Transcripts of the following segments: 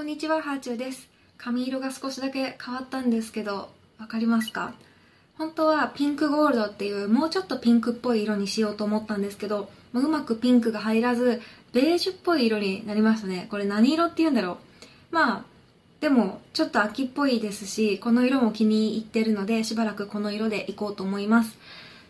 こんにちは、ハーチューです。髪色が少しだけ変わったんですけど、わかりますか？本当はピンクゴールドっていうもうちょっとピンクっぽい色にしようと思ったんですけど、うまくピンクが入らず、ベージュっぽい色になりましたね。これ何色って言うんだろう？まあ、でもちょっと秋っぽいですし、この色も気に入ってるので、しばらくこの色でいこうと思います。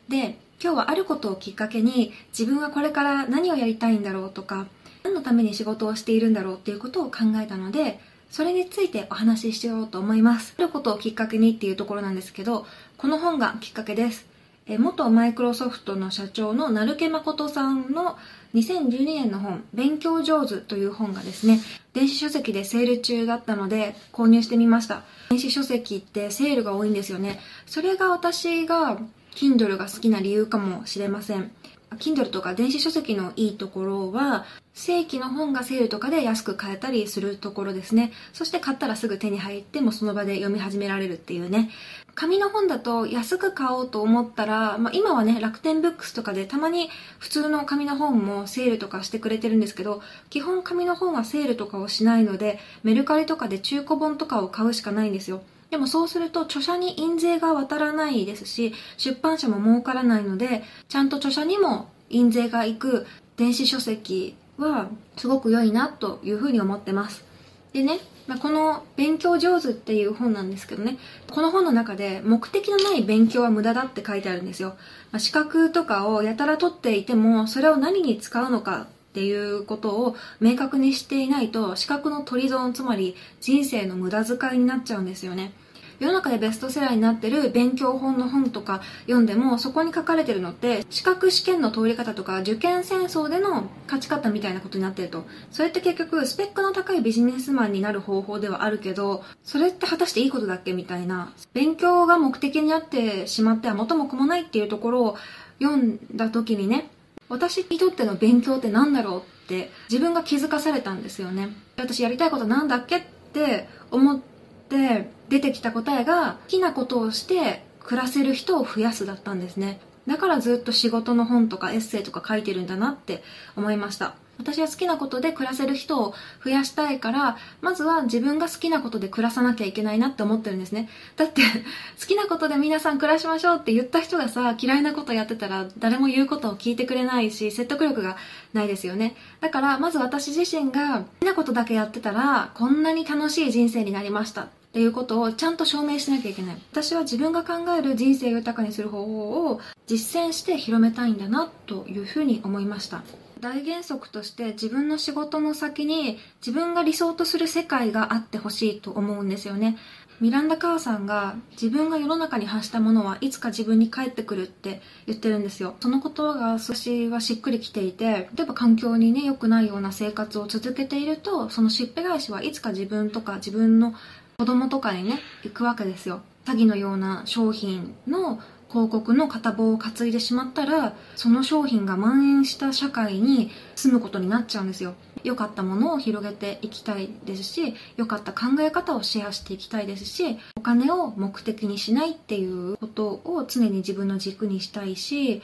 で、今日はあることをきっかけに、自分はこれから何をやりたいんだろうとか、何のために仕事をしているんだろうっていうことを考えたので、それについてお話ししようと思います。あることをきっかけにっていうところなんですけど、この本がきっかけです。え元マイクロソフトの社長の成毛誠さんの2012年の本、勉強上手という本がですね、電子書籍でセール中だったので購入してみました。電子書籍ってセールが多いんですよね。それが私が Kindle が好きな理由かもしれません。Kindle とか電子書籍のいいところは、正規の本がセールとかで安く買えたりするところですね。そして買ったらすぐ手に入ってもその場で読み始められるっていうね。紙の本だと安く買おうと思ったら、まあ、今はね、楽天ブックスとかでたまに普通の紙の本もセールとかしてくれてるんですけど、基本紙の本はセールとかをしないので、メルカリとかで中古本とかを買うしかないんですよ。でもそうすると著者に印税が渡らないですし、出版社も儲からないので、ちゃんと著者にも印税がいく電子書籍はすごく良いなというふうに思ってます。でね、まあ、この勉強上手っていう本なんですけどね、この本の中で目的のない勉強は無駄だって書いてあるんですよ。まあ、資格とかをやたら取っていても、それを何に使うのかっていうことを明確にしていないと資格の取り損つまり人生の無駄遣いになっちゃうんですよね。世の中でベストセラーになってる勉強本の本とか読んでもそこに書かれてるのって資格試験の通り方とか受験戦争での勝ち方みたいなことになってると。それって結局スペックの高いビジネスマンになる方法ではあるけどそれって果たしていいことだっけみたいな。勉強が目的になってしまっては元も子もないっていうところを読んだ時にね私にとっての勉強って何だろうって自分が気づかされたんですよね。私やりたいことなんだっけって思って出てきた答えが好きなことをして暮らせる人を増やすだったんですね。だからずっと仕事の本とかエッセイとか書いてるんだなって思いました。私は好きなことで暮らせる人を増やしたいからまずは自分が好きなことで暮らさなきゃいけないなって思ってるんですね。だって 好きなことで皆さん暮らしましょうって言った人がさ嫌いなことやってたら誰も言うことを聞いてくれないし説得力がないですよね。だからまず私自身が好きなことだけやってたらこんなに楽しい人生になりました。っていうことをちゃんと証明しなきゃいけない。私は自分が考える人生を豊かにする方法を実践して広めたいんだなというふうに思いました。大原則として自分の仕事の先に自分が理想とする世界があってほしいと思うんですよね。ミランダ・カーさんが自分が世の中に発したものはいつか自分に返ってくるって言ってるんですよ。その言葉が私はしっくりきていて例えば環境にね良くないような生活を続けているとそのしっぺ返しはいつか自分とか自分の子供とかにね行くわけですよ。詐欺のような商品の広告の片棒を担いでしまったらその商品が蔓延した社会に住むことになっちゃうんですよ。良かったものを広げていきたいですし良かった考え方をシェアしていきたいですしお金を目的にしないっていうことを常に自分の軸にしたいし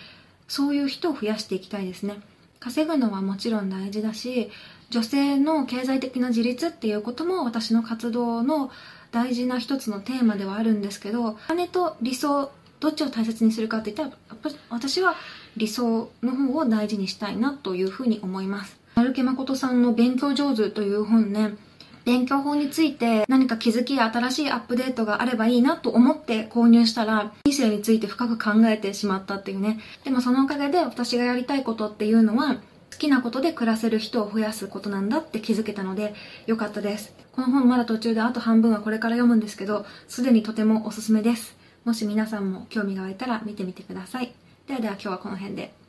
そういう人を増やしていきたいですね。稼ぐのはもちろん大事だし女性の経済的な自立っていうことも私の活動の大事な一つのテーマではあるんですけどお金と理想どっちを大切にするかって言ったらやっぱ私は理想の方を大事にしたいなというふうに思います。丸毛誠さんの「勉強上手」という本ね勉強法について何か気づきや新しいアップデートがあればいいなと思って購入したら人生について深く考えてしまったっていうね。でもそのおかげで私がやりたいことっていうのは好きなことで暮らせる人を増やすことなんだって気づけたので良かったです。この本まだ途中であと半分はこれから読むんですけどすでにとてもおすすめです。もし皆さんも興味が湧いたら見てみてください。ではでは今日はこの辺で。